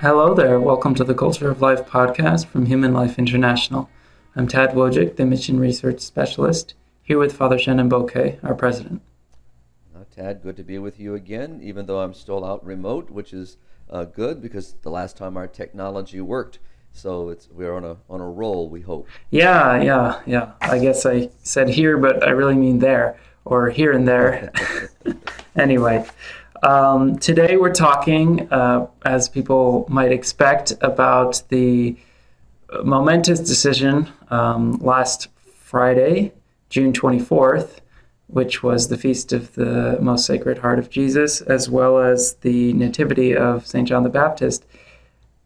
Hello there. Welcome to the Culture of Life podcast from Human Life International. I'm Tad Wojcik, the Mission Research Specialist, here with Father Shenan Boquet, our president. Uh, Tad, good to be with you again, even though I'm still out remote, which is uh, good because the last time our technology worked. So it's we're on a on a roll. We hope. Yeah, yeah, yeah. I guess I said here, but I really mean there or here and there. anyway, um, today we're talking, uh, as people might expect, about the momentous decision um, last Friday, June 24th, which was the feast of the Most Sacred Heart of Jesus, as well as the Nativity of St. John the Baptist,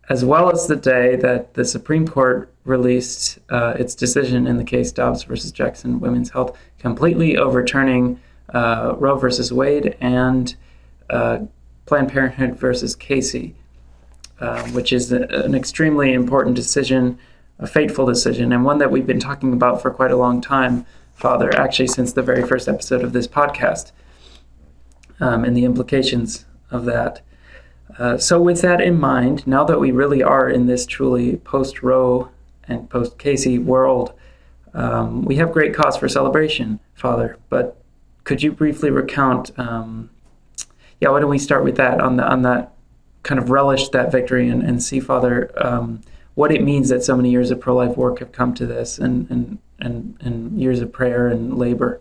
as well as the day that the Supreme Court released uh, its decision in the case Dobbs versus Jackson Women's Health, completely overturning uh, Roe versus Wade and uh, Planned Parenthood versus Casey, uh, which is a, an extremely important decision, a fateful decision, and one that we've been talking about for quite a long time, Father, actually since the very first episode of this podcast, um, and the implications of that. Uh, so, with that in mind, now that we really are in this truly post Roe and post Casey world, um, we have great cause for celebration, Father. But could you briefly recount um, yeah, why don't we start with that on the on that kind of relish that victory and, and see, Father, um, what it means that so many years of pro life work have come to this and, and and and years of prayer and labor.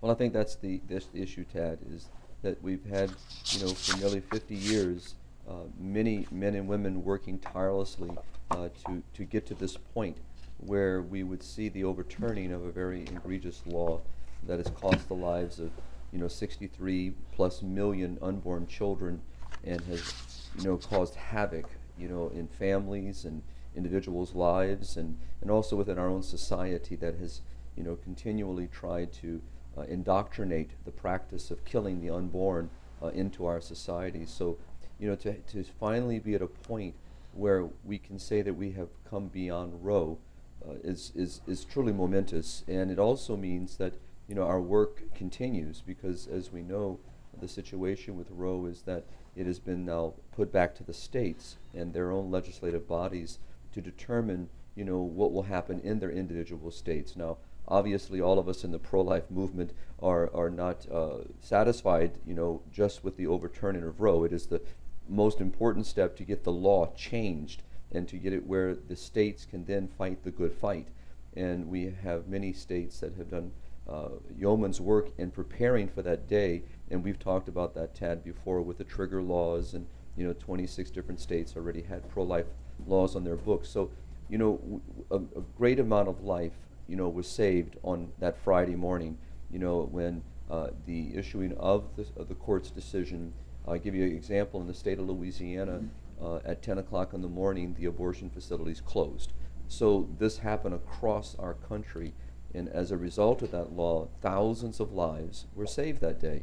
Well, I think that's the this issue, Tad, is that we've had, you know, for nearly 50 years, uh, many men and women working tirelessly uh, to to get to this point where we would see the overturning of a very egregious law that has cost the lives of you know, 63 plus million unborn children and has, you know, caused havoc, you know, in families and individuals' lives and, and also within our own society that has, you know, continually tried to uh, indoctrinate the practice of killing the unborn uh, into our society. So, you know, to, to finally be at a point where we can say that we have come beyond Roe uh, is, is, is truly momentous. And it also means that you know, our work continues because, as we know, the situation with Roe is that it has been now put back to the states and their own legislative bodies to determine, you know, what will happen in their individual states. Now, obviously, all of us in the pro-life movement are are not uh, satisfied, you know, just with the overturning of Roe. It is the most important step to get the law changed and to get it where the states can then fight the good fight. And we have many states that have done uh, yeoman's work in preparing for that day. And we've talked about that, Tad, before with the trigger laws, and you know, 26 different states already had pro-life laws on their books. So, you know, a, a great amount of life, you know, was saved on that Friday morning. You know, when uh, the issuing of the, of the court's decision. I'll give you an example in the state of Louisiana. Uh, at 10 o'clock in the morning, the abortion facilities closed. So this happened across our country. And as a result of that law, thousands of lives were saved that day.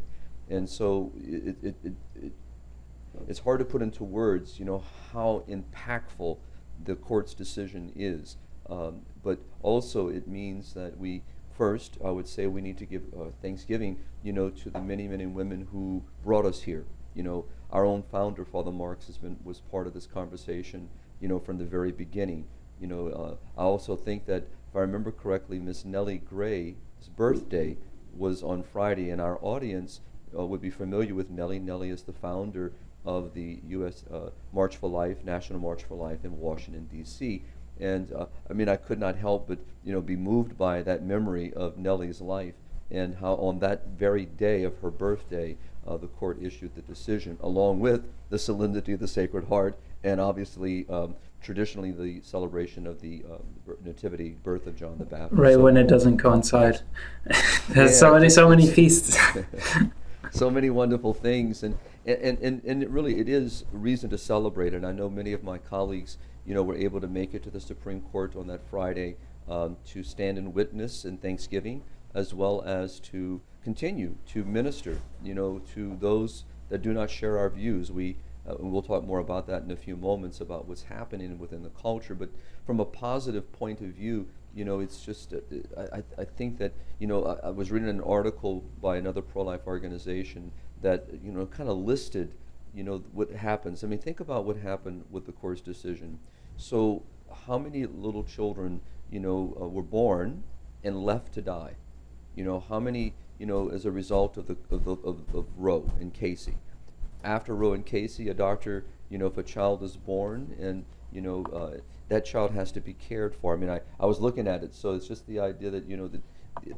And so it, it, it, it, it's hard to put into words, you know, how impactful the court's decision is. Um, but also it means that we first, I would say, we need to give uh, thanksgiving, you know, to the many men and women who brought us here. You know, our own founder, Father Marx, has been was part of this conversation, you know, from the very beginning. You know, uh, I also think that if I remember correctly, Miss Nellie Gray's birthday was on Friday, and our audience uh, would be familiar with Nellie. Nellie is the founder of the U.S. Uh, March for Life, National March for Life in Washington D.C. And uh, I mean, I could not help but you know be moved by that memory of Nellie's life and how on that very day of her birthday, uh, the court issued the decision, along with the solemnity of the Sacred Heart, and obviously um, traditionally the celebration of the um, nativity birth of John the Baptist. Right so, when it doesn't coincide. There's yeah, so many so many feasts. so many wonderful things and, and and and it really it is reason to celebrate and I know many of my colleagues you know were able to make it to the Supreme Court on that Friday um, to stand in witness and thanksgiving as well as to continue to minister you know to those that do not share our views we uh, and we'll talk more about that in a few moments about what's happening within the culture. But from a positive point of view, you know, it's just, uh, I, I think that, you know, I, I was reading an article by another pro life organization that, you know, kind of listed you know, what happens. I mean, think about what happened with the court's decision. So, how many little children, you know, uh, were born and left to die? You know, how many, you know, as a result of the of, the, of, of Roe and Casey? After Roe and Casey, a doctor, you know, if a child is born and you know, uh, that child has to be cared for. I mean, I, I was looking at it, so it's just the idea that, you know, the,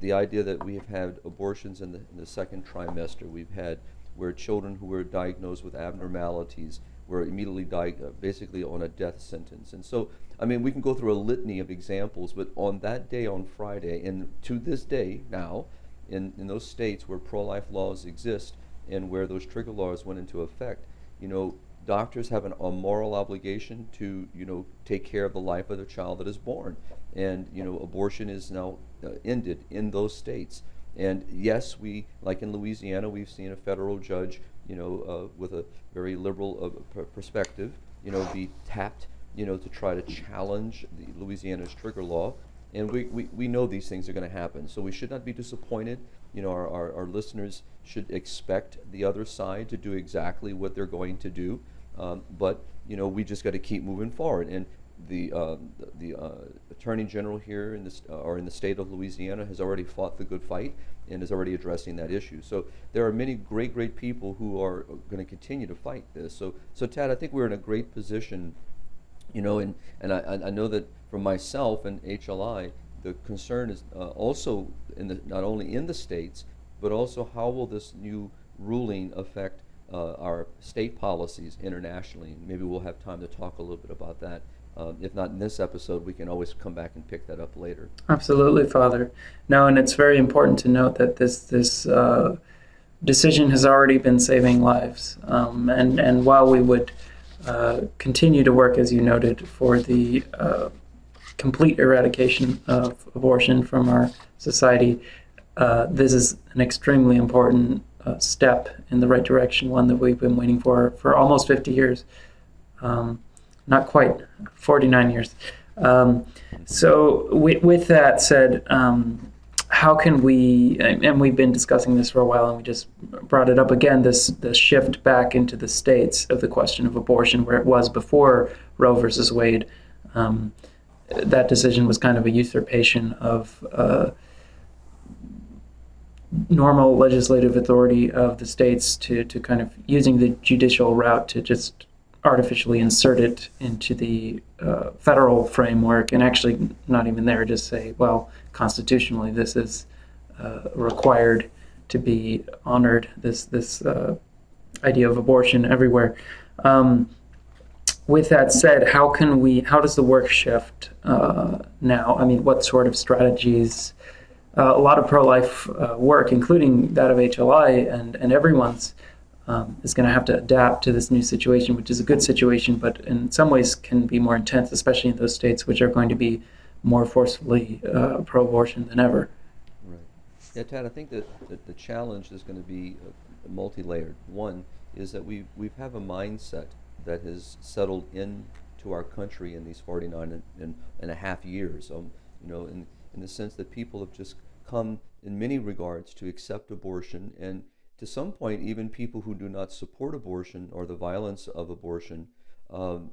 the idea that we have had abortions in the, in the second trimester. We've had where children who were diagnosed with abnormalities were immediately di- uh, basically on a death sentence. And so, I mean, we can go through a litany of examples, but on that day, on Friday, and to this day now, in, in those states where pro life laws exist and where those trigger laws went into effect, you know, doctors have an, a moral obligation to, you know, take care of the life of the child that is born. And, you know, abortion is now uh, ended in those states. And yes, we, like in Louisiana, we've seen a federal judge, you know, uh, with a very liberal uh, perspective, you know, be tapped, you know, to try to challenge the Louisiana's trigger law. And we, we, we know these things are going to happen. So we should not be disappointed. You know, our, our, our listeners should expect the other side to do exactly what they're going to do. Um, but you know, we just got to keep moving forward. And the uh, the uh, attorney general here in this uh, or in the state of Louisiana has already fought the good fight and is already addressing that issue. So there are many great, great people who are going to continue to fight this. So, so Tad, I think we're in a great position, you know, and and I, I know that for myself and HLI, the concern is uh, also the not only in the states, but also how will this new ruling affect uh, our state policies internationally. Maybe we'll have time to talk a little bit about that. Uh, if not in this episode, we can always come back and pick that up later. Absolutely, Father. No, and it's very important to note that this this uh, decision has already been saving lives. Um, and and while we would uh, continue to work, as you noted, for the uh, complete eradication of abortion from our society, uh, this is an extremely important uh, step in the right direction, one that we've been waiting for for almost 50 years. Um, not quite, 49 years. Um, so, with, with, that said, um, how can we, and we've been discussing this for a while, and we just brought it up again this, this shift back into the states of the question of abortion, where it was before Roe versus Wade. Um, that decision was kind of a usurpation of. Uh, normal legislative authority of the states to, to kind of using the judicial route to just artificially insert it into the uh, federal framework and actually not even there just say well constitutionally this is uh, required to be honored this this uh, idea of abortion everywhere um, with that said how can we how does the work shift uh, now i mean what sort of strategies uh, a lot of pro-life uh, work, including that of HLI and, and everyone's, um, is going to have to adapt to this new situation, which is a good situation, but in some ways can be more intense, especially in those states which are going to be more forcefully uh, pro-abortion than ever. Right. Yeah, Tad, I think that, that the challenge is going to be uh, multi-layered. One is that we we have a mindset that has settled into our country in these 49 and, and, and a half years. Um, you know, in, in the sense that people have just come in many regards to accept abortion and to some point even people who do not support abortion or the violence of abortion um,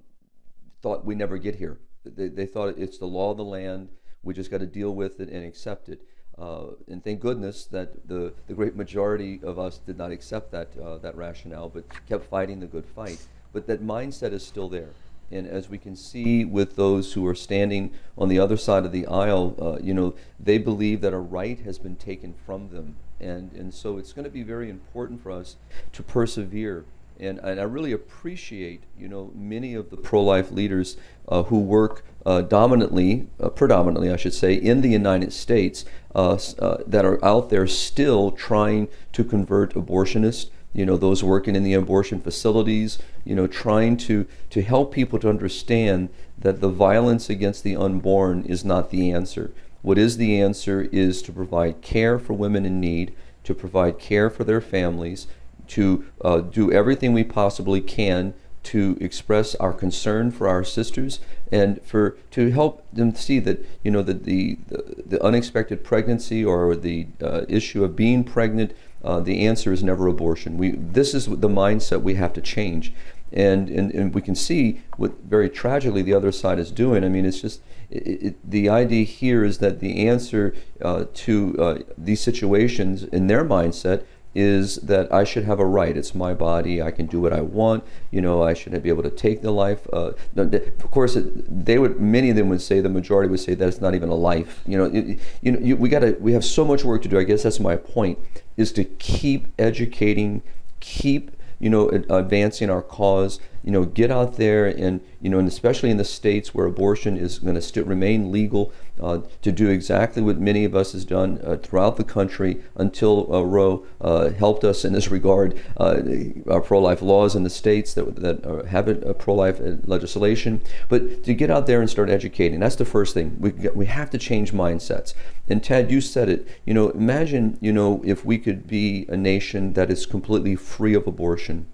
thought we never get here. They, they thought it's the law of the land. We just got to deal with it and accept it. Uh, and thank goodness that the, the great majority of us did not accept that, uh, that rationale but kept fighting the good fight but that mindset is still there and as we can see with those who are standing on the other side of the aisle, uh, you know, they believe that a right has been taken from them. And, and so it's going to be very important for us to persevere. And, and I really appreciate, you know, many of the pro-life leaders uh, who work uh, dominantly, uh, predominantly, I should say, in the United States uh, uh, that are out there still trying to convert abortionists you know those working in the abortion facilities you know trying to to help people to understand that the violence against the unborn is not the answer. What is the answer is to provide care for women in need to provide care for their families to uh, do everything we possibly can to express our concern for our sisters and for to help them see that you know that the the, the unexpected pregnancy or the uh, issue of being pregnant uh, the answer is never abortion. We, this is the mindset we have to change. And, and, and we can see what very tragically the other side is doing. I mean, it's just it, it, the idea here is that the answer uh, to uh, these situations in their mindset is that I should have a right. It's my body. I can do what I want. You know, I should be able to take the life. Uh, of course, they would. Many of them would say. The majority would say that it's not even a life. You know, it, you know, you, we got to. We have so much work to do. I guess that's my point. Is to keep educating, keep you know advancing our cause you know, get out there and, you know, and especially in the states where abortion is going to still remain legal, uh, to do exactly what many of us has done uh, throughout the country until uh, Roe uh, helped us in this regard. Uh, our pro-life laws in the states that, that have a pro-life legislation, but to get out there and start educating, that's the first thing. We, we have to change mindsets. And Ted, you said it. You know, imagine, you know, if we could be a nation that is completely free of abortion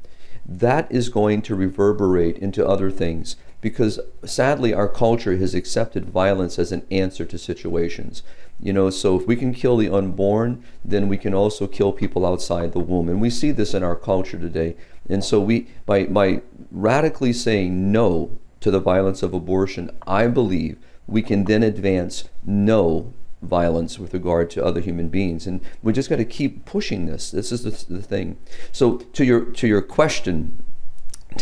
that is going to reverberate into other things because sadly our culture has accepted violence as an answer to situations. You know so if we can kill the unborn then we can also kill people outside the womb. And we see this in our culture today. And so we by by radically saying no to the violence of abortion i believe we can then advance no violence with regard to other human beings. And we just got to keep pushing this. This is the, the thing. So to your to your question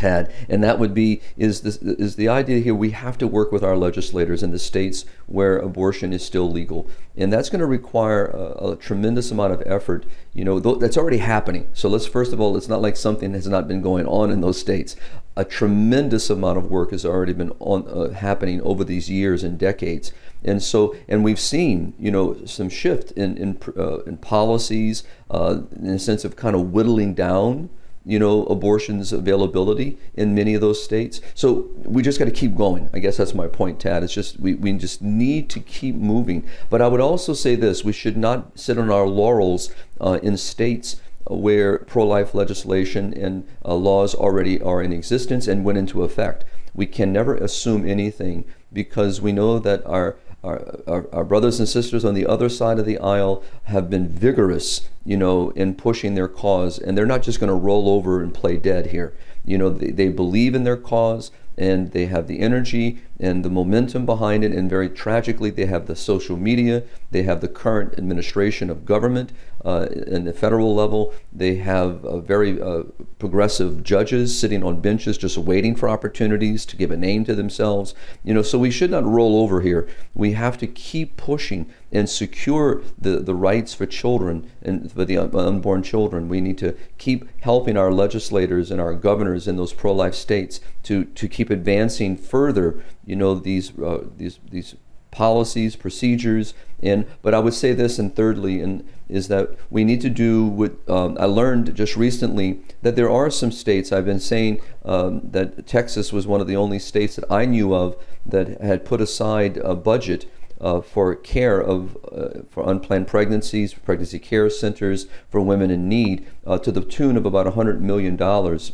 And that would be is is the idea here we have to work with our legislators in the states where abortion is still legal, and that's going to require a, a tremendous amount of effort. You know th- that's already happening. So let's first of all, it's not like something has not been going on in those states. A tremendous amount of work has already been on uh, happening over these years and decades, and so and we've seen you know some shift in in, uh, in policies uh, in a sense of kind of whittling down you know, abortion's availability in many of those states. So we just got to keep going. I guess that's my point, Tad. It's just we, we just need to keep moving. But I would also say this we should not sit on our laurels uh, in states where pro life legislation and uh, laws already are in existence and went into effect. We can never assume anything because we know that our our, our, our, brothers and sisters on the other side of the aisle have been vigorous, you know, in pushing their cause, and they're not just going to roll over and play dead here. You know, they, they believe in their cause and they have the energy and the momentum behind it. And very tragically, they have the social media, they have the current administration of government uh, in the federal level, they have very uh, progressive judges sitting on benches just waiting for opportunities to give a name to themselves. You know, so we should not roll over here. We have to keep pushing and secure the, the rights for children and for the unborn children. We need to keep helping our legislators and our governors in those pro-life states to, to keep advancing further, you know, these uh, these these policies, procedures, and but I would say this, and thirdly, and is that we need to do what um, I learned just recently that there are some states I've been saying um, that Texas was one of the only states that I knew of that had put aside a budget uh, for care of uh, for unplanned pregnancies, pregnancy care centers for women in need, uh, to the tune of about 100 million dollars.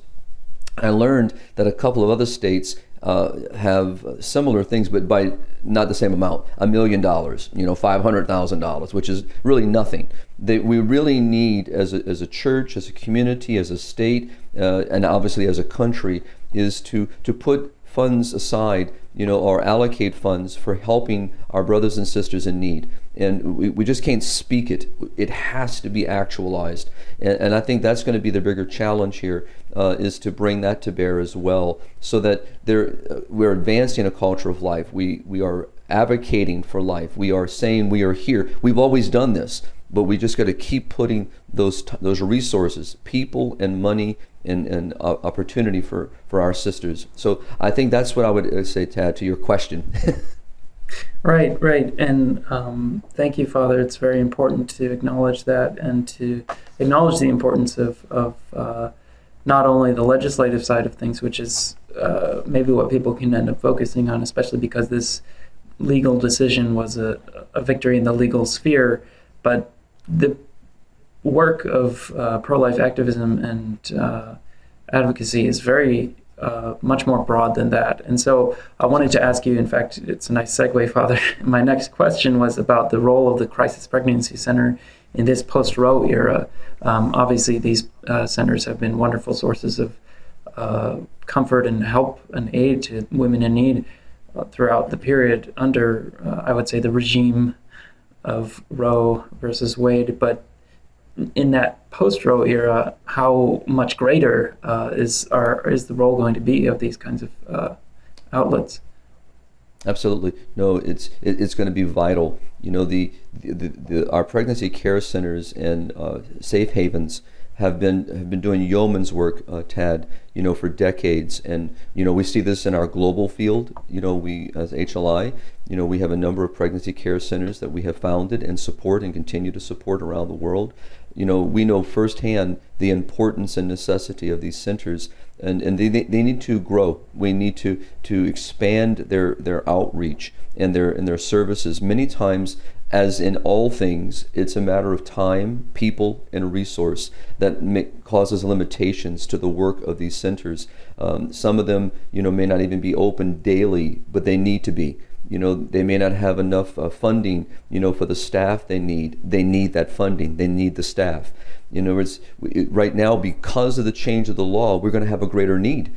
I learned that a couple of other states uh, have similar things, but by not the same amount, a million dollars, you know, five hundred thousand dollars, which is really nothing. They, we really need, as a, as a church, as a community, as a state, uh, and obviously as a country, is to to put funds aside, you know, or allocate funds for helping our brothers and sisters in need. And we, we just can't speak it. It has to be actualized. And, and I think that's going to be the bigger challenge here uh, is to bring that to bear as well so that there, uh, we're advancing a culture of life. We, we are advocating for life. We are saying we are here. We've always done this but we just got to keep putting those those resources, people and money and, and uh, opportunity for, for our sisters. So I think that's what I would uh, say, Tad, to your question. right, right. And um, thank you, Father. It's very important to acknowledge that and to acknowledge the importance of, of uh, not only the legislative side of things, which is uh, maybe what people can end up focusing on, especially because this legal decision was a, a victory in the legal sphere, but the work of uh, pro life activism and uh, advocacy is very uh, much more broad than that. And so I wanted to ask you, in fact, it's a nice segue, Father. My next question was about the role of the Crisis Pregnancy Center in this post Roe era. Um, obviously, these uh, centers have been wonderful sources of uh, comfort and help and aid to women in need uh, throughout the period under, uh, I would say, the regime of Roe versus Wade. But in that post-Roe era, how much greater uh, is our is the role going to be of these kinds of uh, outlets? Absolutely, no. It's it, it's going to be vital. You know, the, the, the, our pregnancy care centers and uh, safe havens have been have been doing yeoman's work, uh, Tad. You know, for decades, and you know we see this in our global field. You know, we as HLI, you know, we have a number of pregnancy care centers that we have founded and support and continue to support around the world you know, we know firsthand the importance and necessity of these centers, and, and they, they need to grow. We need to, to expand their, their outreach and their, and their services. Many times, as in all things, it's a matter of time, people, and resource that make, causes limitations to the work of these centers. Um, some of them, you know, may not even be open daily, but they need to be you know they may not have enough uh, funding you know for the staff they need. They need that funding. They need the staff. In other words right now because of the change of the law we're going to have a greater need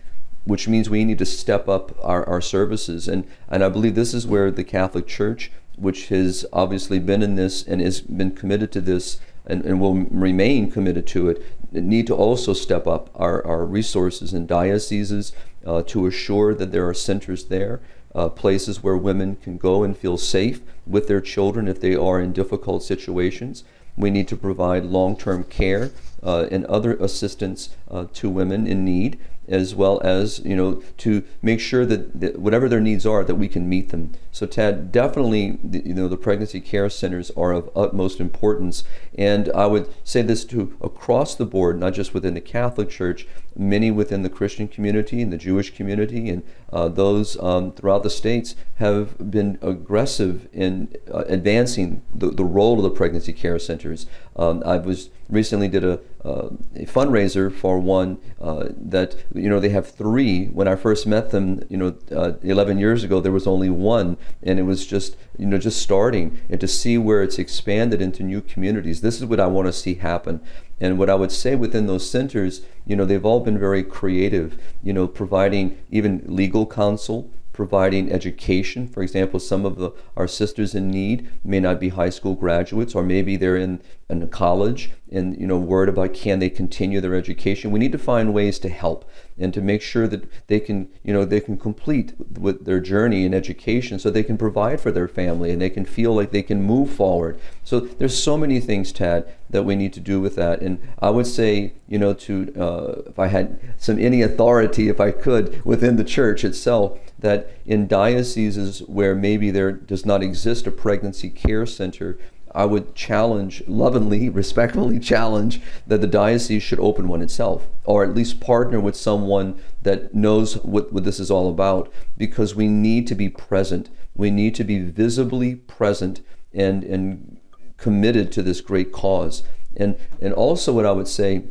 which means we need to step up our, our services. And and i believe this is where the catholic church which has obviously been in this and has been committed to this and, and will remain committed to it need to also step up our, our resources in dioceses uh, to assure that there are centers there uh, places where women can go and feel safe with their children if they are in difficult situations. We need to provide long term care uh, and other assistance uh, to women in need as well as you know to make sure that, that, whatever their needs are that we can meet them. So tad definitely you know the pregnancy care centers are of utmost importance. And i would say this to across the board not just within the catholic church many within the christian community and the jewish community and uh, those um, throughout the states have been aggressive in uh, advancing the, the role of the pregnancy care centers. Um, i was recently did a, uh, a fundraiser for one uh, that you know they have three. When I first met them, you know, uh, 11 years ago, there was only one, and it was just you know just starting. And to see where it's expanded into new communities, this is what I want to see happen. And what I would say within those centers, you know, they've all been very creative. You know, providing even legal counsel providing education. For example, some of the, our sisters in need may not be high school graduates, or maybe they're in, in college and you know worried about can they continue their education. We need to find ways to help and to make sure that they can you know they can complete with their journey in education, so they can provide for their family and they can feel like they can move forward. So there's so many things, Tad, that we need to do with that. And I would say, you know, to uh, if I had some any authority, if I could, within the church itself, that in dioceses where maybe there does not exist a pregnancy care center, I would challenge, lovingly, respectfully challenge, that the diocese should open one itself, or at least partner with someone that knows what, what this is all about, because we need to be present. We need to be visibly present and, and committed to this great cause. And, and also, what I would say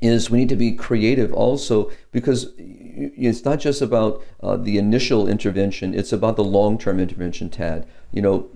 is we need to be creative also because it's not just about uh, the initial intervention, it's about the long term intervention, Tad. You know,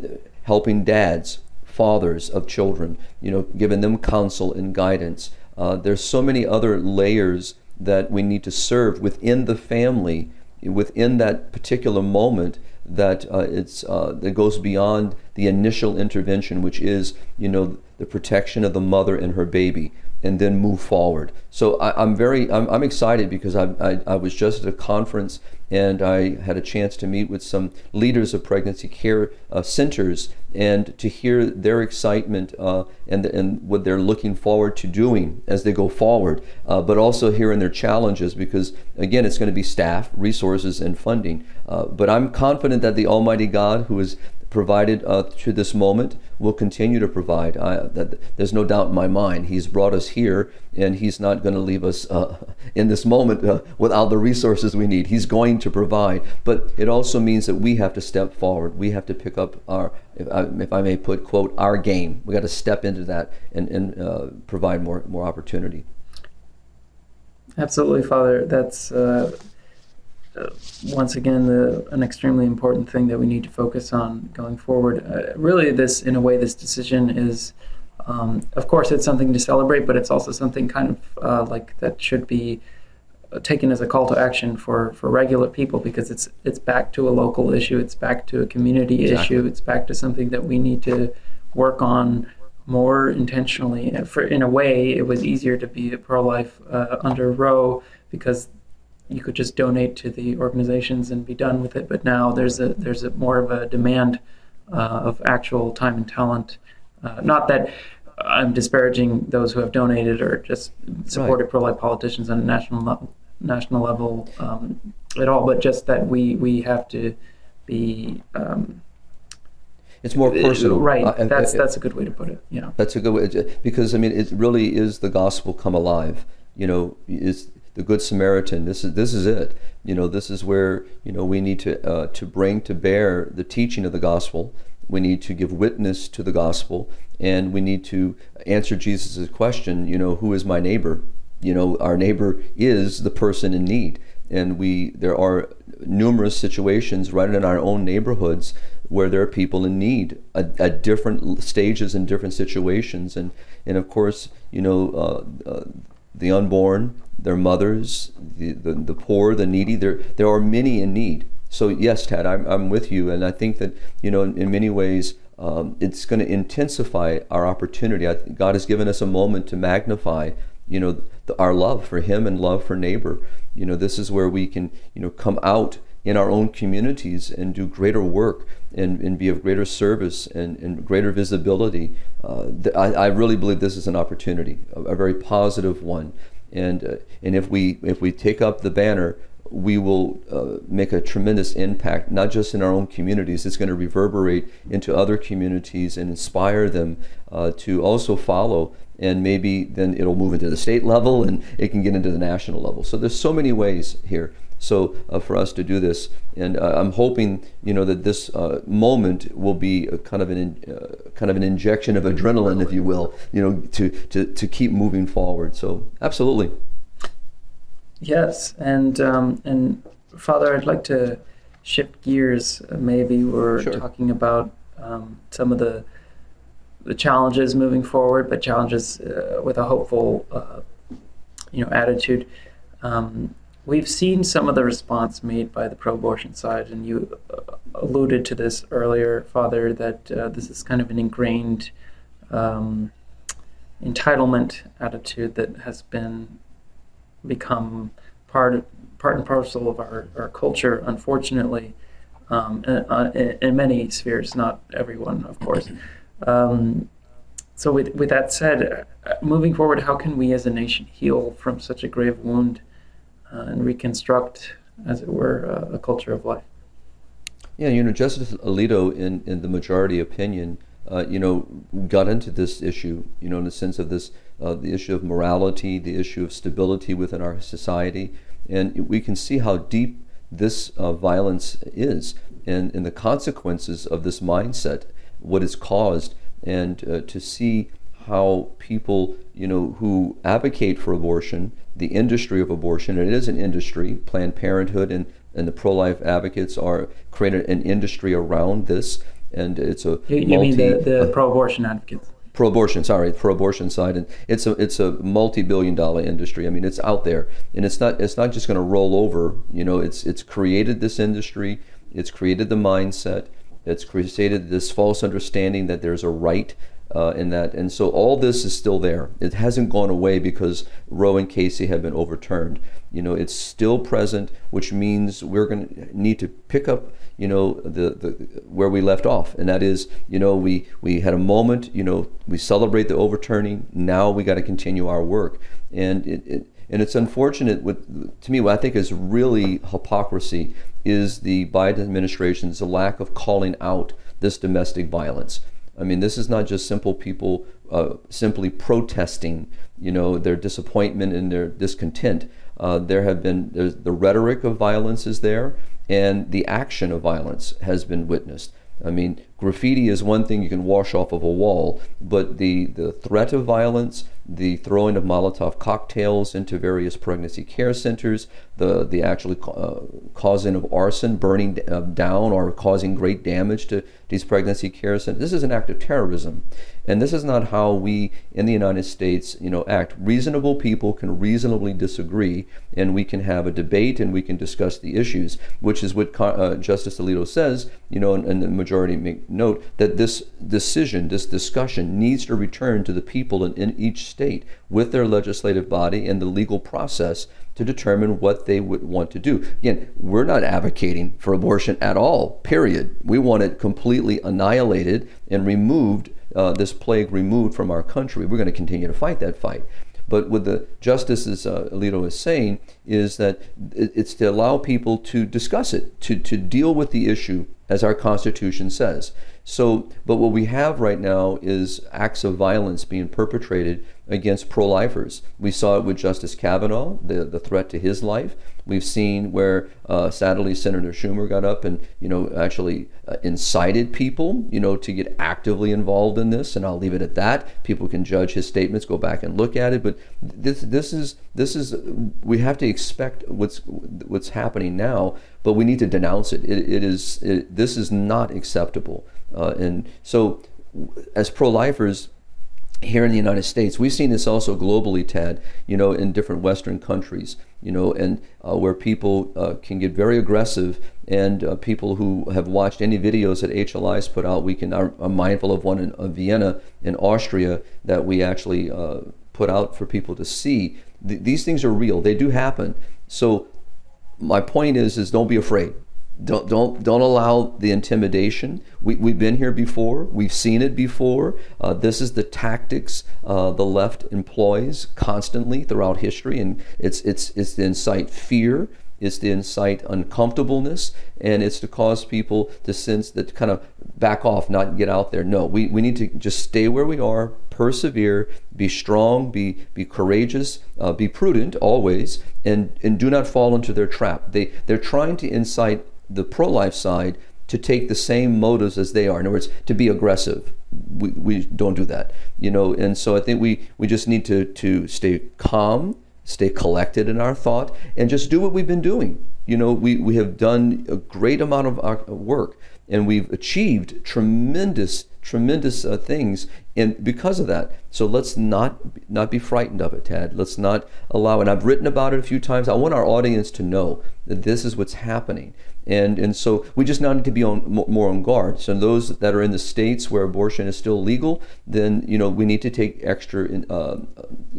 helping dads, fathers of children, you know, giving them counsel and guidance. Uh, there's so many other layers that we need to serve within the family, within that particular moment that uh, it's uh, that goes beyond the initial intervention, which is you know the protection of the mother and her baby and then move forward. So I, am very I'm, I'm, excited because I, I, I, was just at a conference and I had a chance to meet with some leaders of pregnancy care uh, centers and to hear their excitement uh, and, and what they're looking forward to doing as they go forward, uh, but also hearing their challenges because, again, it's going to be staff, resources, and funding. Uh, but I'm confident that the Almighty God, who is provided uh, to this moment will continue to provide. I, that, there's no doubt in my mind. He's brought us here, and He's not going to leave us uh, in this moment uh, without the resources we need. He's going to provide. But it also means that we have to step forward. We have to pick up our, if I, if I may put, quote, our game. We got to step into that and, and uh, provide more, more opportunity. Absolutely, Father. That's uh, once again, the, an extremely important thing that we need to focus on going forward. Uh, really, this, in a way, this decision is, um, of course, it's something to celebrate, but it's also something kind of uh, like that should be taken as a call to action for, for regular people because it's it's back to a local issue, it's back to a community exactly. issue, it's back to something that we need to work on more intentionally. For in a way, it was easier to be pro-life uh, under Roe because you could just donate to the organizations and be done with it. But now there's a there's a more of a demand uh, of actual time and talent. Uh, not that I'm disparaging those who have donated or just supported right. pro-life politicians on a national level, national level um, at all, but just that we we have to be. Um, it's more personal, right? Uh, that's that's a good way to put it. Yeah, that's a good way because I mean it really is the gospel come alive. You know, is the Good Samaritan. This is this is it. You know, this is where you know we need to uh, to bring to bear the teaching of the gospel. We need to give witness to the gospel, and we need to answer Jesus' question. You know, who is my neighbor? You know, our neighbor is the person in need, and we there are numerous situations right in our own neighborhoods where there are people in need at, at different stages and different situations, and and of course, you know, uh, uh, the unborn, their mothers, the, the, the poor, the needy. There, there are many in need. So yes, Tad, I'm, I'm with you, and I think that you know in, in many ways um, it's going to intensify our opportunity. I, God has given us a moment to magnify, you know, the, our love for Him and love for neighbor. You know, this is where we can you know come out in our own communities and do greater work and, and be of greater service and, and greater visibility. Uh, I, I really believe this is an opportunity, a, a very positive one and uh, and if we if we take up the banner we will uh, make a tremendous impact, not just in our own communities. It's going to reverberate into other communities and inspire them uh, to also follow. And maybe then it'll move into the state level and it can get into the national level. So there's so many ways here. So uh, for us to do this, and uh, I'm hoping you know that this uh, moment will be kind of an uh, kind of an injection of adrenaline, if you will, you know, to to to keep moving forward. So absolutely. Yes, and um, and Father, I'd like to shift gears. maybe we're sure. talking about um, some of the the challenges moving forward, but challenges uh, with a hopeful, uh, you know, attitude. Um, We've seen some of the response made by the pro abortion side, and you uh, alluded to this earlier, Father, that uh, this is kind of an ingrained um, entitlement attitude that has been become part, part and parcel of our, our culture, unfortunately, um, in, uh, in, many spheres, not everyone, of course. Um, so, with, with that said, uh, moving forward, how can we as a nation heal from such a grave wound? Uh, and reconstruct, as it were, uh, a culture of life. Yeah, you know, Justice Alito, in, in the majority opinion, uh, you know, got into this issue, you know, in the sense of this, uh, the issue of morality, the issue of stability within our society, and we can see how deep this uh, violence is, and, and the consequences of this mindset, what is caused, and uh, to see how people, you know, who advocate for abortion, the industry of abortion, and it is an industry, Planned Parenthood and, and the pro-life advocates are creating an industry around this, and it's a you, you multi, mean the, the uh, pro-abortion advocates? pro-abortion sorry pro-abortion side and it's a it's a multi-billion dollar industry. I mean it's out there and it's not it's not just going to roll over. You know it's it's created this industry it's created the mindset it's created this false understanding that there's a right uh, in that. And so all this is still there. It hasn't gone away because Roe and Casey have been overturned. You know, it's still present, which means we're going to need to pick up, you know, the, the where we left off, and that is, you know, we we had a moment, you know, we celebrate the overturning. Now we got to continue our work, and it, it and it's unfortunate with to me what I think is really hypocrisy is the Biden administration's lack of calling out this domestic violence. I mean, this is not just simple people uh, simply protesting, you know, their disappointment and their discontent. Uh, there have been the rhetoric of violence is there, and the action of violence has been witnessed. I mean, graffiti is one thing you can wash off of a wall, but the, the threat of violence, the throwing of Molotov cocktails into various pregnancy care centers, the, the actually uh, causing of arson, burning uh, down or causing great damage to these pregnancy care centers. This is an act of terrorism. And this is not how we in the United States, you know, act. Reasonable people can reasonably disagree, and we can have a debate and we can discuss the issues, which is what uh, Justice Alito says, you know, and, and the majority make note that this decision, this discussion needs to return to the people in, in each state with their legislative body and the legal process to determine what they would want to do. Again, we're not advocating for abortion at all, period. We want it completely annihilated and removed, uh, this plague removed from our country. We're going to continue to fight that fight. But what the justices uh, Alito is saying is that it's to allow people to discuss it, to, to deal with the issue as our Constitution says. So, but what we have right now is acts of violence being perpetrated against pro lifers. We saw it with Justice Kavanaugh, the, the threat to his life. We've seen where uh, sadly Senator Schumer got up and you know actually uh, incited people you know to get actively involved in this, and I'll leave it at that. People can judge his statements, go back and look at it, but this this is this is we have to expect what's what's happening now, but we need to denounce it. It, it is it, this is not acceptable, uh, and so as pro-lifers here in the United States. We've seen this also globally, Tad, you know, in different Western countries, you know, and uh, where people uh, can get very aggressive. And uh, people who have watched any videos that HLI's put out, we can are, are mindful of one in Vienna, in Austria, that we actually uh, put out for people to see. Th- these things are real; they do happen. So, my point is, is don't be afraid. Don't don't don't allow the intimidation. We we've been here before. We've seen it before. Uh, this is the tactics uh, the left employs constantly throughout history, and it's it's it's to incite fear. It's to incite uncomfortableness, and it's to cause people to sense that kind of back off, not get out there. No, we, we need to just stay where we are, persevere, be strong, be be courageous, uh, be prudent always, and and do not fall into their trap. They they're trying to incite the pro life side to take the same motives as they are. In other words, to be aggressive. We, we don't do that, you know. And so I think we, we just need to, to stay calm, stay collected in our thought, and just do what we've been doing. You know, we, we have done a great amount of our work and we've achieved tremendous, tremendous uh, things and because of that. So let's not not be frightened of it, Tad. Let's not allow. And I've written about it a few times. I want our audience to know that this is what's happening. And, and so we just now need to be on more on guard. So those that are in the states where abortion is still legal, then you know we need to take extra, in, uh,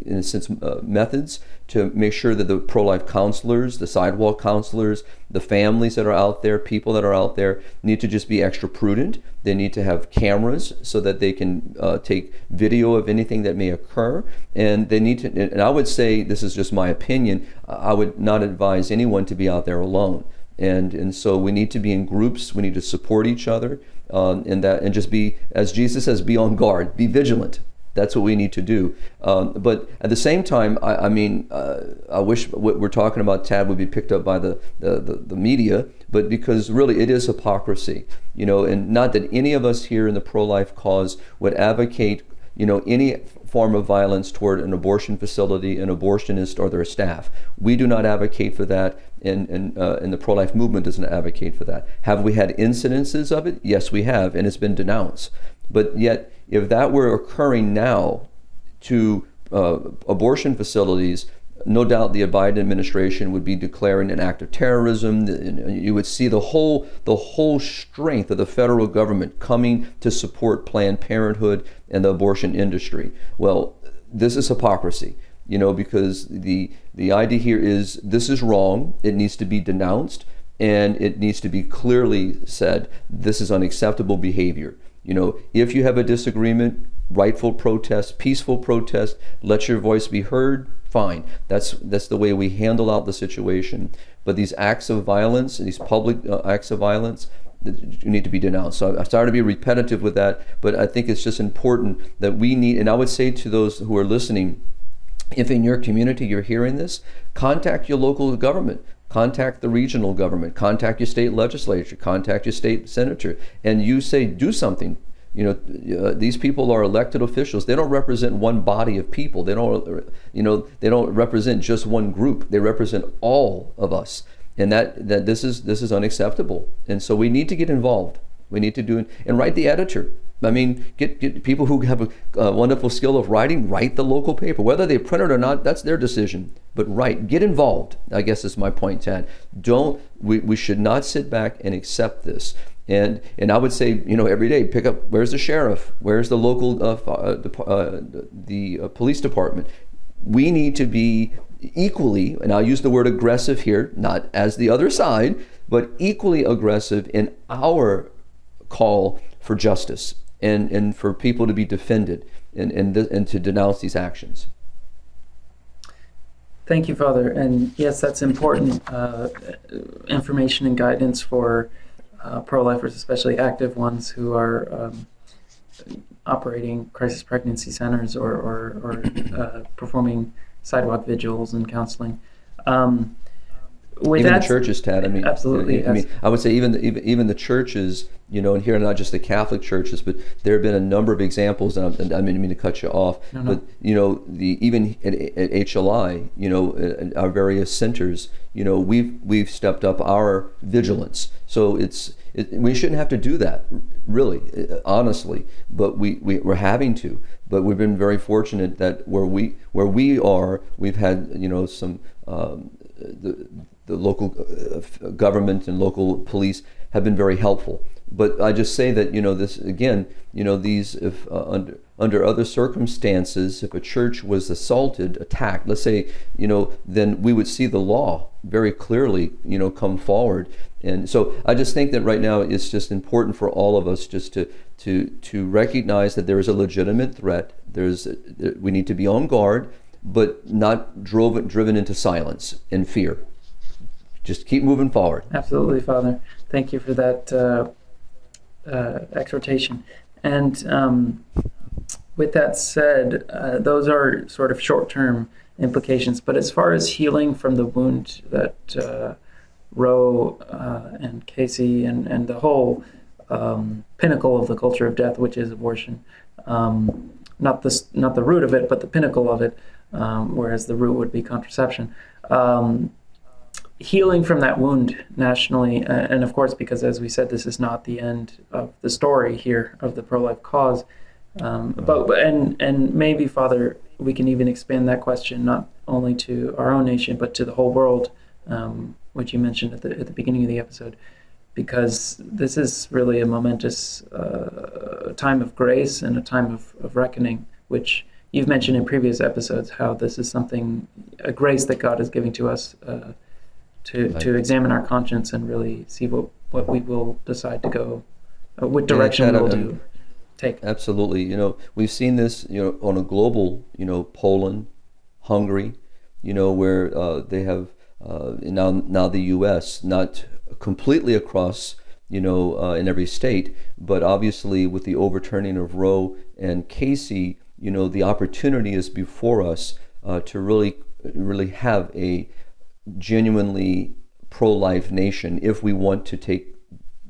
in a sense, uh, methods to make sure that the pro-life counselors, the sidewalk counselors, the families that are out there, people that are out there, need to just be extra prudent. They need to have cameras so that they can uh, take video of anything that may occur, and they need to. And I would say this is just my opinion. I would not advise anyone to be out there alone and and so we need to be in groups. We need to support each other, um, and that and just be as Jesus says, be on guard, be vigilant. That's what we need to do. Um, but at the same time, I, I mean, uh, I wish what we're talking about, Tad, would be picked up by the, the, the, the media, but because really it is hypocrisy, you know, and not that any of us here in the pro-life cause would advocate, you know, any form of violence toward an abortion facility, an abortionist, or their staff. We do not advocate for that, and, and, uh, and the pro life movement doesn't advocate for that. Have we had incidences of it? Yes, we have, and it's been denounced. But yet, if that were occurring now to uh, abortion facilities, no doubt the Biden administration would be declaring an act of terrorism. You would see the whole the whole strength of the federal government coming to support Planned Parenthood and the abortion industry. Well, this is hypocrisy, you know, because the the idea here is this is wrong. It needs to be denounced, and it needs to be clearly said this is unacceptable behavior. You know, if you have a disagreement, rightful protest, peaceful protest, let your voice be heard, fine. That's that's the way we handle out the situation. But these acts of violence, these public uh, acts of violence, need to be denounced. So I'm sorry to be repetitive with that, but I think it's just important that we need. And I would say to those who are listening, if in your community you're hearing this, contact your local government contact the regional government, contact your state legislature, contact your state senator, and you say, do something. You know, uh, these people are elected officials. They don't represent one body of people. They don't, you know, they don't represent just one group. They represent all of us, and that that this is this is unacceptable. And so we need to get involved. We need to do and write the editor. I mean, get, get people who have a, a, wonderful skill of writing, write the local paper. Whether they print it or not, that's their decision. But write, get involved. I guess is my point, Tad. Don't we, we should not sit back and accept this. And and I would say, you know, every day, pick up where's the sheriff, where's the local uh, uh, uh, the uh, police department. We need to be equally, and I'll use the word aggressive here, not as the other side, but equally aggressive in our call for justice and, and for people to be defended and, and, th- and to denounce these actions. Thank you, Father. And yes, that's important uh, information and guidance for uh, pro lifers, especially active ones who are um, operating crisis pregnancy centers or, or, or uh, performing sidewalk vigils and counseling. Um, with even that, the churches, Ted. I mean, absolutely. I, mean, I would say even the, even even the churches, you know, and here are not just the Catholic churches, but there have been a number of examples. And, I, I didn't mean to cut you off, no, no. but you know, the even at, at HLI, you know, uh, uh, our various centers, you know, we've we've stepped up our vigilance. So it's it, we shouldn't have to do that, really, uh, honestly, but we, we we're having to. But we've been very fortunate that where we where we are, we've had you know some. Um, the, the local uh, government and local police have been very helpful. But I just say that you know this again. You know these if uh, under under other circumstances, if a church was assaulted, attacked, let's say you know, then we would see the law very clearly you know come forward. And so I just think that right now it's just important for all of us just to to to recognize that there is a legitimate threat. There's we need to be on guard, but not drove, driven into silence and fear just keep moving forward. Absolutely, Father. Thank you for that uh, uh, exhortation. And um, with that said, uh, those are sort of short term implications. But as far as healing from the wound that uh, Roe uh, and Casey and, and the whole um, pinnacle of the culture of death, which is abortion, um, not the not the root of it, but the pinnacle of it, um, whereas the root would be contraception. Healing from that wound nationally, and of course, because as we said, this is not the end of the story here of the pro-life cause. Um, but and and maybe, Father, we can even expand that question not only to our own nation but to the whole world, um, which you mentioned at the at the beginning of the episode, because this is really a momentous uh, time of grace and a time of, of reckoning, which you've mentioned in previous episodes how this is something a grace that God is giving to us. Uh, to, to examine our conscience and really see what, what we will decide to go, uh, what direction yeah, we'll do, take. Absolutely. You know, we've seen this, you know, on a global, you know, Poland, Hungary, you know, where uh, they have uh, now now the U.S. not completely across, you know, uh, in every state, but obviously with the overturning of Roe and Casey, you know, the opportunity is before us uh, to really really have a genuinely pro life nation if we want to take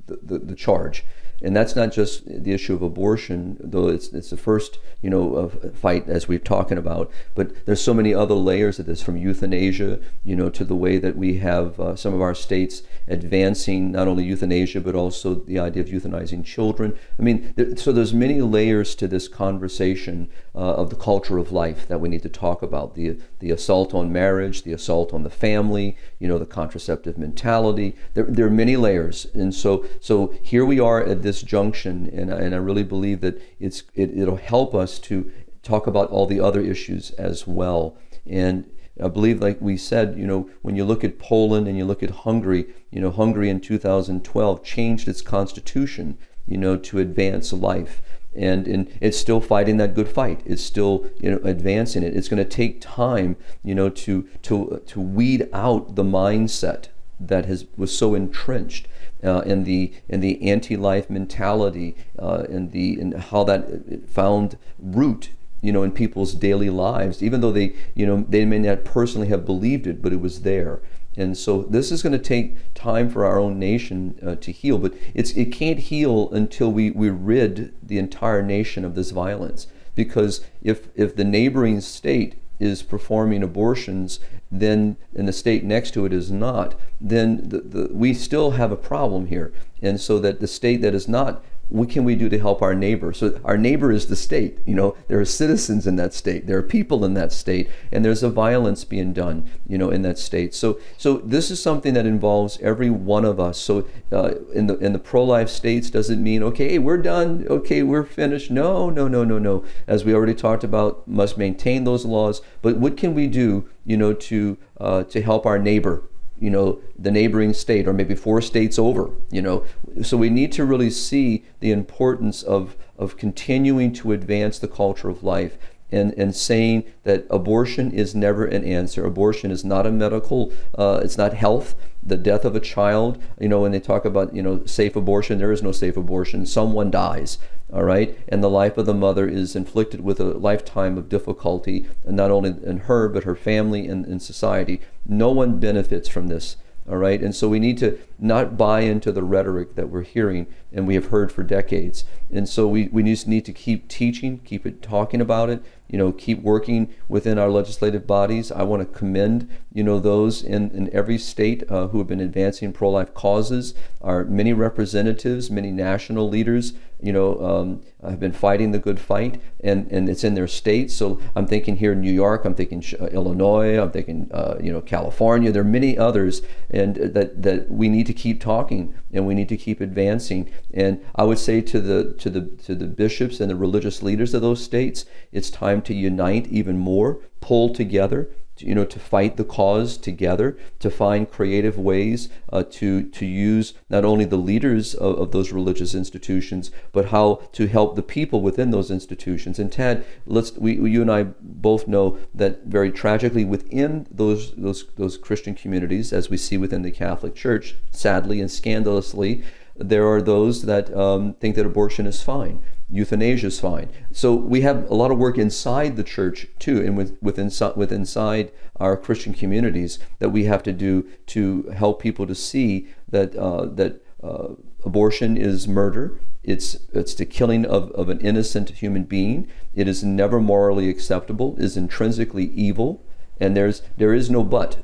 the, the, the charge and that's not just the issue of abortion, though it's it's the first you know fight as we're talking about. But there's so many other layers of this, from euthanasia, you know, to the way that we have uh, some of our states advancing not only euthanasia but also the idea of euthanizing children. I mean, there, so there's many layers to this conversation uh, of the culture of life that we need to talk about. The the assault on marriage, the assault on the family, you know, the contraceptive mentality. There, there are many layers, and so so here we are at this junction, and, and I really believe that it's it, it'll help us to talk about all the other issues as well. And I believe, like we said, you know, when you look at Poland and you look at Hungary, you know, Hungary in 2012 changed its constitution, you know, to advance life. And, and it's still fighting that good fight. It's still you know advancing it. It's going to take time, you know, to to to weed out the mindset that has was so entrenched uh, and the and the anti-life mentality uh, and the and how that found root you know in people's daily lives even though they you know they may not personally have believed it but it was there And so this is going to take time for our own nation uh, to heal, but it's, it can't heal until we, we rid the entire nation of this violence. Because if, if the neighboring state is performing abortions, then and the state next to it is not, then the, the, we still have a problem here. And so that the state that is not what can we do to help our neighbor? So our neighbor is the state. You know, there are citizens in that state, there are people in that state, and there's a violence being done, you know, in that state. So, so this is something that involves every one of us. So, uh, in the in the pro-life states, doesn't mean okay, we're done, okay, we're finished. No, no, no, no, no. As we already talked about, must maintain those laws. But what can we do, you know, to uh, to help our neighbor? You know the neighboring state or maybe four states over you know. So we need to really see the importance of of continuing to advance the culture of life and, and saying that abortion is never an answer. Abortion is not a medical, uh, it's not health. The death of a child, you know, when they talk about, you know, safe abortion, there is no safe abortion. Someone dies, all right? And the life of the mother is inflicted with a lifetime of difficulty, not only in her, but her family and in society. No one benefits from this. All right, and so we need to not buy into the rhetoric that we're hearing and we have heard for decades. And so we, we just need to keep teaching, keep it talking about it, you know, keep working within our legislative bodies. I want to commend, you know, those in, in every state uh, who have been advancing pro-life causes. Our many representatives, many national leaders, you know, um, have been fighting the good fight, and, and it's in their states. So I'm thinking here in New York, I'm thinking uh, Illinois, I'm thinking, uh, you know, California. There are many others, and that that we need to keep talking and we need to keep advancing. And I would say to the to the to the bishops and the religious leaders of those states, it's time to unite even more, pull together, you know, to fight the cause together, to find creative ways uh, to to use not only the leaders of, of, those religious institutions, but how to help the people within those institutions. And Tad, let's we you and I both know that very tragically within those those those Christian communities, as we see within the Catholic Church, sadly and scandalously, there are those that um, think that abortion is fine euthanasia is fine. So we have a lot of work inside the church too, and with, with, inside, with inside our Christian communities that we have to do to help people to see that uh, that uh, abortion is murder. It's it's the killing of, of an innocent human being. It is never morally acceptable. is intrinsically evil, and there's there is no but.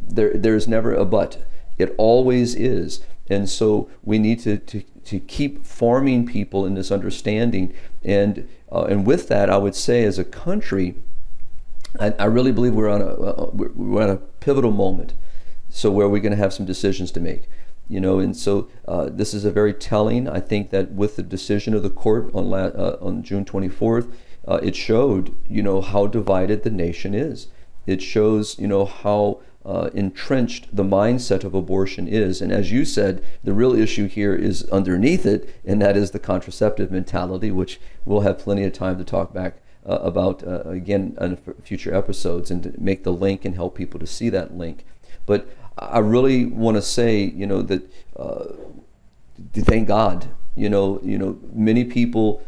There there is never a but. It always is. And so we need to, to, to keep forming people in this understanding. And, uh, and with that, I would say as a country, I, I really believe we're on a, uh, we're at a pivotal moment. So where we're going to have some decisions to make you know and so uh, this is a very telling i think that with the decision of the court on la- uh, on june 24th uh, it showed you know how divided the nation is it shows you know how uh, entrenched the mindset of abortion is. And as you said, the real issue here is underneath it, and that is the contraceptive mentality, which we'll have plenty of time to talk back uh, about uh, again in future episodes and make the link and help people to see that link. But I really want to say, you know, that uh, thank God, you know, you know, many people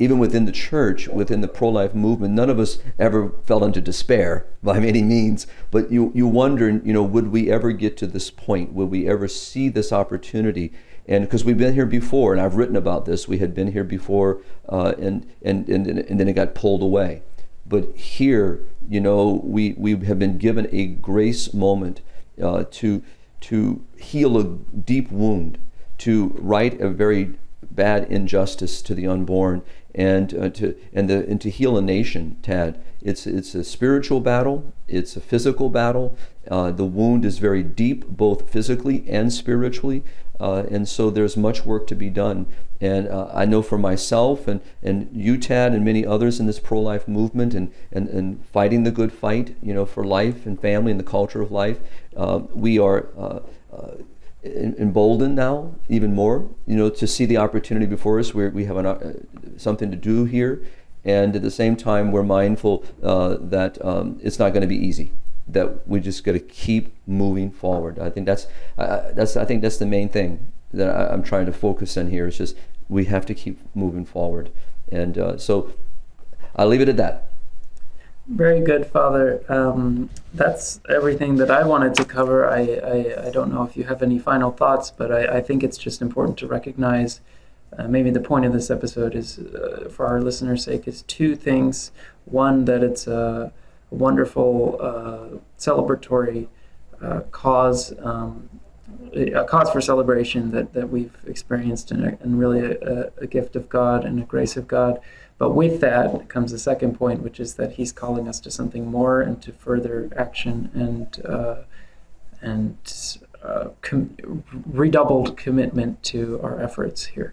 even within the church, within the pro-life movement, none of us ever fell into despair by any means. But you, you wonder, you know, would we ever get to this point? Would we ever see this opportunity? And because we've been here before, and I've written about this, we had been here before, uh, and, and, and, and then it got pulled away. But here, you know, we, we have been given a grace moment uh, to, to heal a deep wound, to right a very bad injustice to the unborn, and uh, to and the and to heal a nation, Tad. It's it's a spiritual battle. It's a physical battle. Uh, the wound is very deep, both physically and spiritually, uh, and so there's much work to be done. And uh, I know for myself and and you, Tad, and many others in this pro-life movement, and and and fighting the good fight, you know, for life and family and the culture of life, uh, we are uh, emboldened now even more you know to see the opportunity before us where we have an, uh, something to do here. And at the same time we're mindful uh, that um, it's not going to be easy that we just got to keep moving forward. I think that's uh, that's i think that's the main thing that I, am trying to focus on here. Is just we have to keep moving forward. And uh, so i'll leave it at that very good father um, that's everything that I wanted to cover. I, I, I, don't know if you have any final thoughts, but I, I think it's just important to recognize. Uh, maybe the point of this episode is, uh, for our listeners' sake, is two things. One, that it's a wonderful uh, celebratory uh, cause, um, a cause for celebration that, that we've experienced, and, and really a, a gift of God and a grace of God. But with that comes the second point, which is that he's calling us to something more and to further action and uh, and uh, com- redoubled commitment to our efforts here.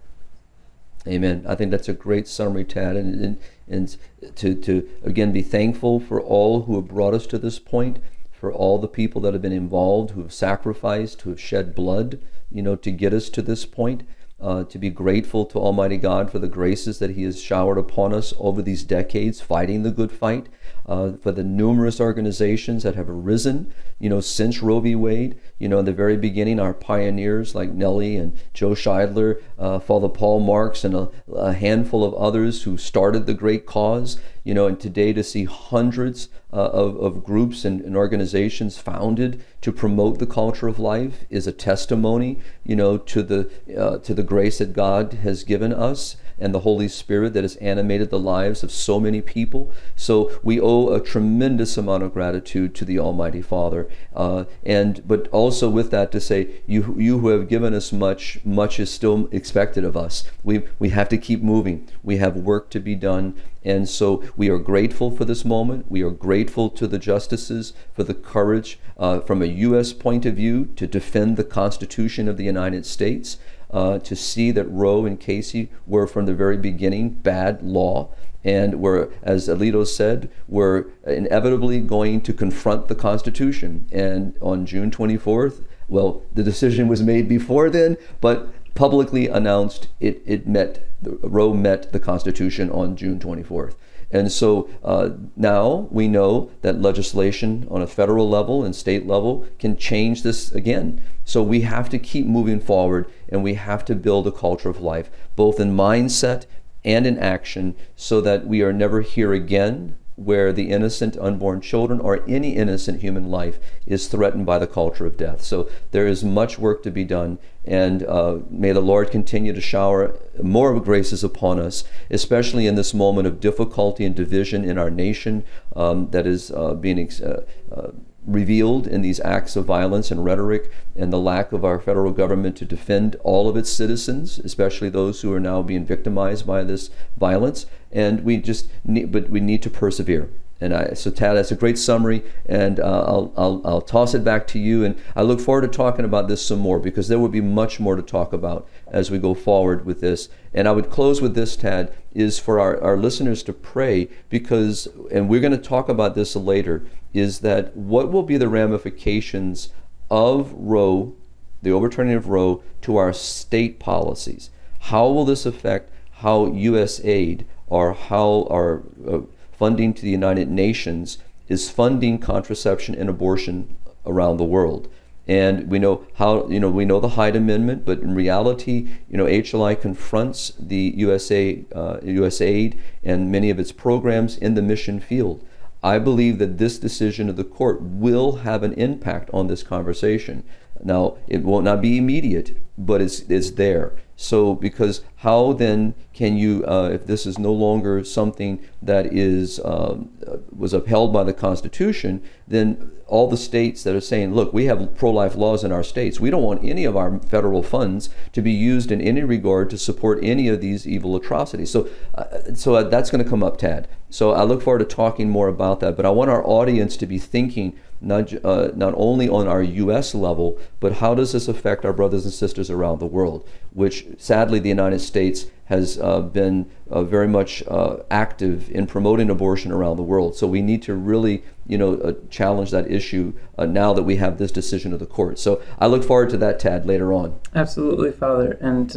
Amen. I think that's a great summary, Tad, and, and, and to, to again be thankful for all who have brought us to this point, for all the people that have been involved, who have sacrificed, who have shed blood, you know, to get us to this point uh, to be grateful to Almighty God for the graces that He has showered upon us over these decades fighting the good fight, uh, for the numerous organizations that have arisen, you know, since Roe v. Wade. You know, in the very beginning, our pioneers like Nellie and Joe Scheidler, uh, Father Paul Marx, and a, a handful of others who started the great cause. You know, and today to see hundreds uh, of, of groups and, and, organizations founded to promote the culture of life is a testimony, you know, to the uh, to the grace that God has given us and the Holy Spirit that has animated the lives of so many people. So we owe a tremendous amount of gratitude to the Almighty Father. Uh, and but also with that to say, you you who have given us much, much is still expected of us. We we have to keep moving. We have work to be done. And so we are grateful for this moment. We are grateful to the justices for the courage uh, from a U.S. point of view to defend the Constitution of the United States uh, to see that Roe and Casey were from the very beginning bad law and were, as Alito said, were inevitably going to confront the Constitution. And on June 24th, well, the decision was made before then, but publicly announced it, it met, Roe met the Constitution on June 24th. And so uh, now we know that legislation on a federal level and state level can change this again. So we have to keep moving forward and we have to build a culture of life, both in mindset and in action, so that we are never here again where the innocent unborn children or any innocent human life is threatened by the culture of death. So there is much work to be done, and uh, may the Lord continue to shower more graces upon us, especially in this moment of difficulty and division in our nation um, that is uh, being. Uh, uh revealed in these acts of violence and rhetoric and the lack of our federal government to defend all of its citizens, especially those who are now being victimized by this violence. And we just need, but we need to persevere. And I, so, Tad, that's a great summary, and uh, I'll, I'll, I'll toss it back to you. And I look forward to talking about this some more because there will be much more to talk about as we go forward with this. And I would close with this, Tad, is for our, our listeners to pray because, and we're going to talk about this later, is that what will be the ramifications of Roe, the overturning of Roe, to our state policies? How will this affect how U.S. aid or how our uh, funding to the United Nations is funding contraception and abortion around the world? And we know how you know we know the Hyde Amendment, but in reality, you know HLI confronts the USA uh, USAID and many of its programs in the mission field. I believe that this decision of the court will have an impact on this conversation. Now, it will not be immediate, but it's, it's there. So, because how then can you, uh, if this is no longer something that is um, was upheld by the Constitution, then all the states that are saying, look, we have pro-life laws in our states. We don't want any of our federal funds to be used in any regard to support any of these evil atrocities. So, uh, so uh, that's going to come up, Tad. So I look forward to talking more about that. But I want our audience to be thinking not, uh, not only on our U.S. level, but how does this affect our brothers and sisters around the world, which sadly the United States has uh, been uh, very much uh, active in promoting abortion around the world. So we need to really, you know, uh, challenge that issue uh, now that we have this decision of the court. So I look forward to that, Tad, later on. Absolutely, Father. And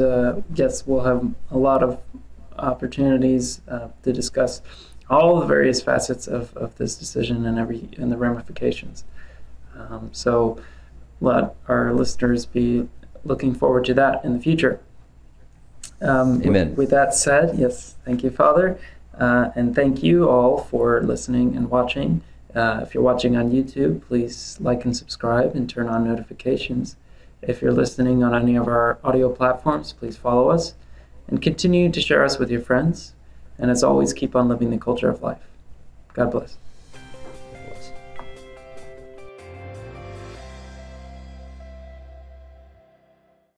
yes, we'll have a lot of opportunities to discuss all the various facets of, of this decision and every and the ramifications. Um, so let our listeners be looking forward to that in the future. Um, Amen. With, with, that said, yes, thank you, Father, uh, and thank you all for listening and watching. Uh, if you're watching on YouTube, please like and subscribe and turn on notifications. If you're listening on any of our audio platforms, please follow us and continue to share us with your friends. And as always, keep on living the culture of life. God bless.